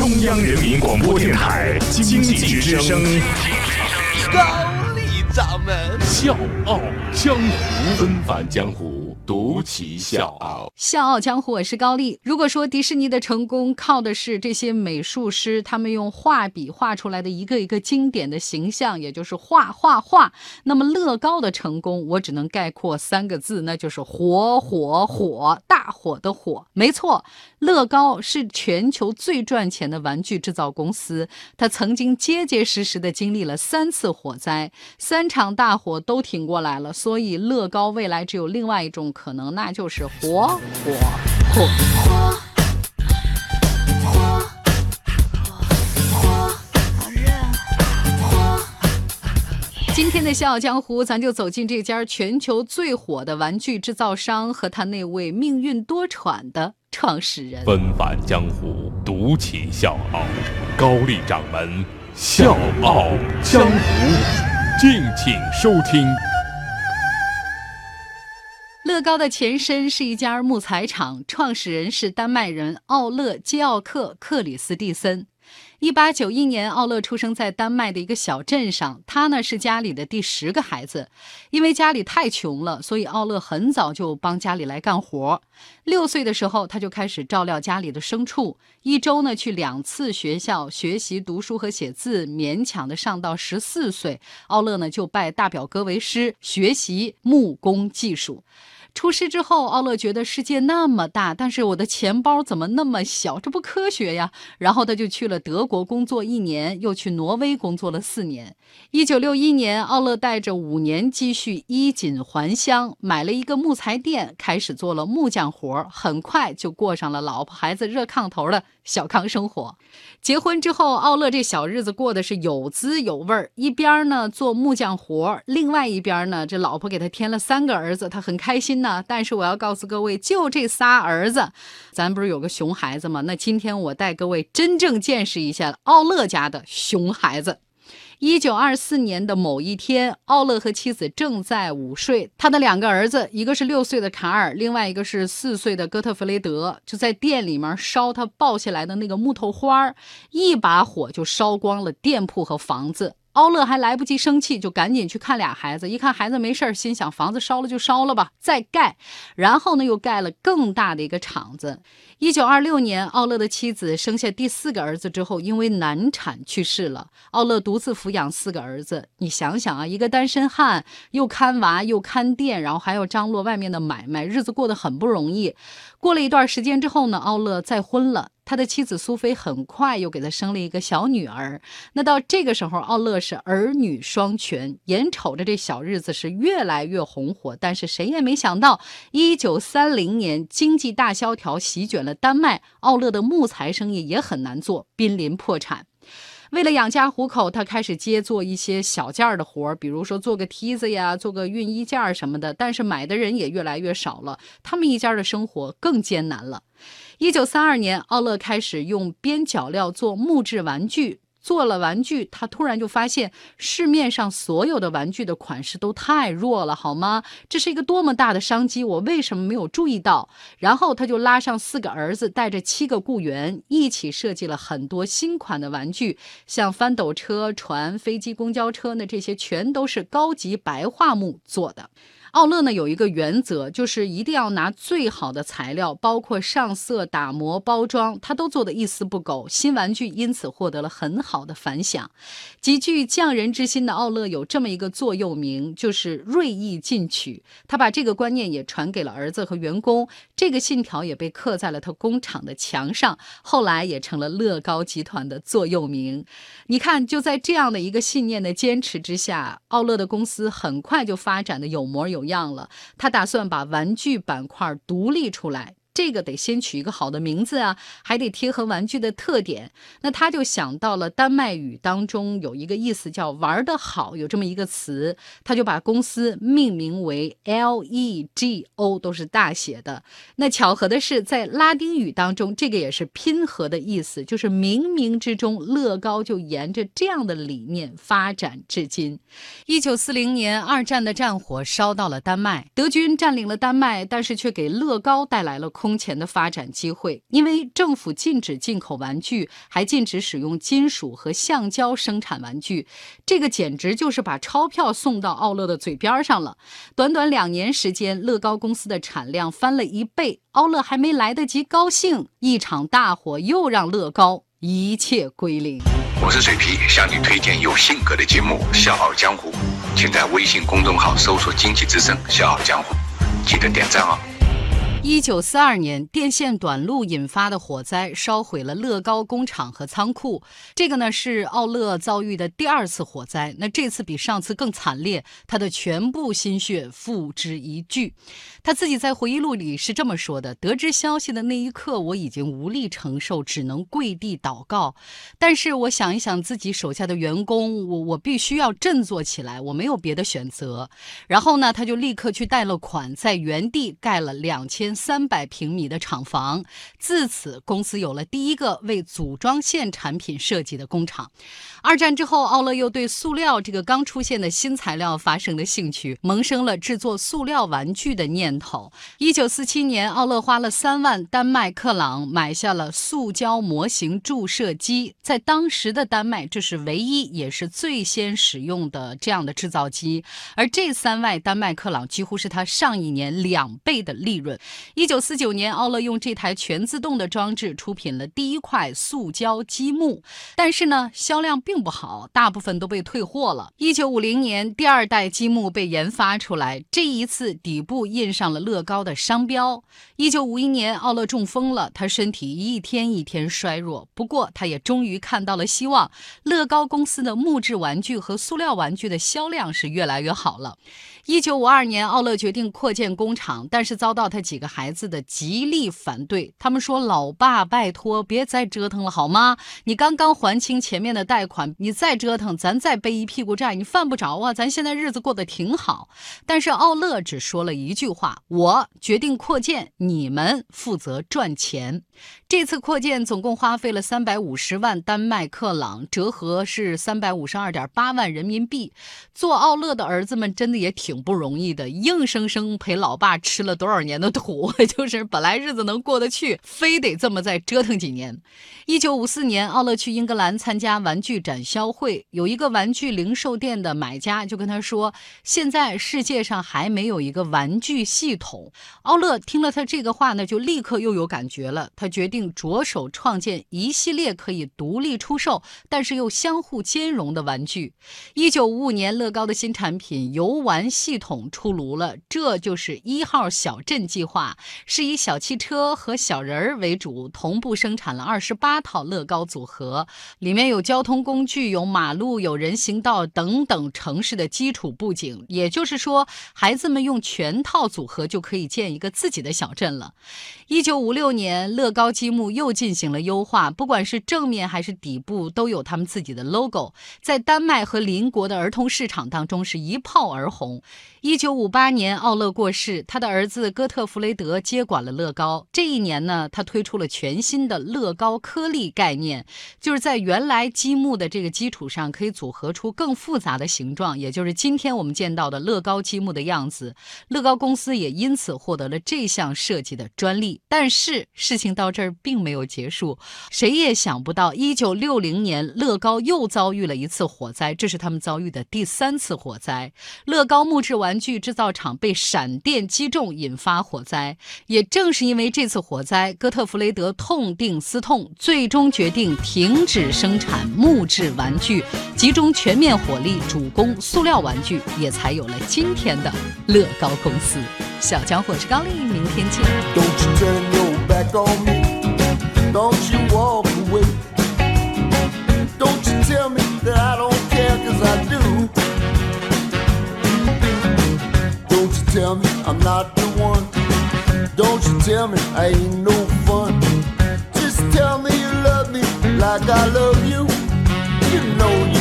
中央人民广播电台经济之声，高丽掌门。笑傲江湖，纷返江湖，独骑笑傲。笑傲江湖，我是高丽。如果说迪士尼的成功靠的是这些美术师，他们用画笔画出来的一个一个经典的形象，也就是画画画，那么乐高的成功，我只能概括三个字，那就是火火火，大火的火。没错，乐高是全球最赚钱的玩具制造公司，它曾经结结实实的经历了三次火灾，三场大火都挺过来了，所以乐高未来只有另外一种可能，那就是火火火。今天的《笑傲江湖》，咱就走进这家全球最火的玩具制造商和他那位命运多舛的创始人。纷返江湖，独起笑傲。高丽掌门笑傲江湖，敬请收听。乐高的前身是一家木材厂，创始人是丹麦人奥勒·基奥克·克里斯蒂森。一八九一年，奥勒出生在丹麦的一个小镇上。他呢是家里的第十个孩子，因为家里太穷了，所以奥勒很早就帮家里来干活。六岁的时候，他就开始照料家里的牲畜，一周呢去两次学校学习读书和写字，勉强的上到十四岁，奥勒呢就拜大表哥为师，学习木工技术。出师之后，奥勒觉得世界那么大，但是我的钱包怎么那么小？这不科学呀！然后他就去了德国工作一年，又去挪威工作了四年。一九六一年，奥勒带着五年积蓄衣锦还乡，买了一个木材店，开始做了木匠活很快就过上了老婆孩子热炕头的小康生活。结婚之后，奥勒这小日子过得是有滋有味儿。一边呢做木匠活另外一边呢，这老婆给他添了三个儿子，他很开心。呢，但是我要告诉各位，就这仨儿子，咱不是有个熊孩子吗？那今天我带各位真正见识一下奥勒家的熊孩子。一九二四年的某一天，奥勒和妻子正在午睡，他的两个儿子，一个是六岁的卡尔，另外一个是四岁的哥特弗雷德，就在店里面烧他抱下来的那个木头花一把火就烧光了店铺和房子。奥勒还来不及生气，就赶紧去看俩孩子。一看孩子没事心想房子烧了就烧了吧，再盖。然后呢，又盖了更大的一个厂子。一九二六年，奥勒的妻子生下第四个儿子之后，因为难产去世了。奥勒独自抚养四个儿子。你想想啊，一个单身汉，又看娃又看店，然后还要张罗外面的买卖，日子过得很不容易。过了一段时间之后呢，奥勒再婚了。他的妻子苏菲很快又给他生了一个小女儿。那到这个时候，奥勒是儿女双全，眼瞅着这小日子是越来越红火。但是谁也没想到，一九三零年经济大萧条席卷了丹麦，奥勒的木材生意也很难做，濒临破产。为了养家糊口，他开始接做一些小件儿的活儿，比如说做个梯子呀，做个熨衣件儿什么的。但是买的人也越来越少了，他们一家的生活更艰难了。一九三二年，奥勒开始用边角料做木质玩具。做了玩具，他突然就发现市面上所有的玩具的款式都太弱了，好吗？这是一个多么大的商机，我为什么没有注意到？然后他就拉上四个儿子，带着七个雇员，一起设计了很多新款的玩具，像翻斗车、船、飞机、公交车，那这些全都是高级白桦木做的。奥乐呢有一个原则，就是一定要拿最好的材料，包括上色、打磨、包装，他都做得一丝不苟。新玩具因此获得了很好的反响。极具匠人之心的奥乐有这么一个座右铭，就是锐意进取。他把这个观念也传给了儿子和员工，这个信条也被刻在了他工厂的墙上，后来也成了乐高集团的座右铭。你看，就在这样的一个信念的坚持之下，奥乐的公司很快就发展的有模有。样了，他打算把玩具板块独立出来。这个得先取一个好的名字啊，还得贴合玩具的特点。那他就想到了丹麦语当中有一个意思叫“玩得好”，有这么一个词，他就把公司命名为 LEGO，都是大写的。那巧合的是，在拉丁语当中，这个也是拼合的意思，就是冥冥之中，乐高就沿着这样的理念发展至今。一九四零年，二战的战火烧到了丹麦，德军占领了丹麦，但是却给乐高带来了。空前的发展机会，因为政府禁止进口玩具，还禁止使用金属和橡胶生产玩具，这个简直就是把钞票送到奥乐的嘴边上了。短短两年时间，乐高公司的产量翻了一倍，奥乐还没来得及高兴，一场大火又让乐高一切归零。我是水皮，向你推荐有性格的节目《笑傲江湖》，请在微信公众号搜索“经济之声笑傲江湖”，记得点赞哦。一九四二年，电线短路引发的火灾烧毁了乐高工厂和仓库。这个呢是奥乐遭遇的第二次火灾，那这次比上次更惨烈，他的全部心血付之一炬。他自己在回忆录里是这么说的：得知消息的那一刻，我已经无力承受，只能跪地祷告。但是我想一想自己手下的员工，我我必须要振作起来，我没有别的选择。然后呢，他就立刻去贷了款，在原地盖了两千。三百平米的厂房，自此公司有了第一个为组装线产品设计的工厂。二战之后，奥乐又对塑料这个刚出现的新材料发生了兴趣，萌生了制作塑料玩具的念头。一九四七年，奥乐花了三万丹麦克朗买下了塑胶模型注射机，在当时的丹麦，这是唯一也是最先使用的这样的制造机。而这三万丹麦克朗几乎是他上一年两倍的利润。一九四九年，奥乐用这台全自动的装置出品了第一块塑胶积木，但是呢，销量并不好，大部分都被退货了。一九五零年，第二代积木被研发出来，这一次底部印上了乐高的商标。一九五一年，奥乐中风了，他身体一天一天衰弱，不过他也终于看到了希望。乐高公司的木质玩具和塑料玩具的销量是越来越好了。一九五二年，奥乐决定扩建工厂，但是遭到他几个孩子的极力反对。他们说：“老爸，拜托，别再折腾了，好吗？你刚刚还清前面的贷款，你再折腾，咱再背一屁股债，你犯不着啊！咱现在日子过得挺好。”但是奥乐只说了一句话：“我决定扩建，你们负责赚钱。”这次扩建总共花费了三百五十万丹麦克朗，折合是三百五十二点八万人民币。做奥乐的儿子们真的也挺。不容易的，硬生生陪老爸吃了多少年的土，就是本来日子能过得去，非得这么再折腾几年。一九五四年，奥乐去英格兰参加玩具展销会，有一个玩具零售店的买家就跟他说：“现在世界上还没有一个玩具系统。”奥乐听了他这个话呢，就立刻又有感觉了，他决定着手创建一系列可以独立出售，但是又相互兼容的玩具。一九五五年，乐高的新产品游玩。系统出炉了，这就是一号小镇计划，是以小汽车和小人儿为主，同步生产了二十八套乐高组合，里面有交通工具、有马路、有人行道等等城市的基础布景。也就是说，孩子们用全套组合就可以建一个自己的小镇了。一九五六年，乐高积木又进行了优化，不管是正面还是底部都有他们自己的 logo，在丹麦和邻国的儿童市场当中是一炮而红。一九五八年，奥勒过世，他的儿子哥特弗雷德接管了乐高。这一年呢，他推出了全新的乐高颗粒概念，就是在原来积木的这个基础上，可以组合出更复杂的形状，也就是今天我们见到的乐高积木的样子。乐高公司也因此获得了这项设计的专利。但是事情到这儿并没有结束，谁也想不到，一九六零年，乐高又遭遇了一次火灾，这是他们遭遇的第三次火灾。乐高木。质玩具制造厂被闪电击中，引发火灾。也正是因为这次火灾，哥特弗雷德痛定思痛，最终决定停止生产木质玩具，集中全面火力主攻塑料玩具，也才有了今天的乐高公司。小江伙是高丽，明天见。Tell me that I don't care 'cause I do. Don't you tell me I'm not the one. Don't you tell me I ain't no fun. Just tell me you love me like I love you. You know you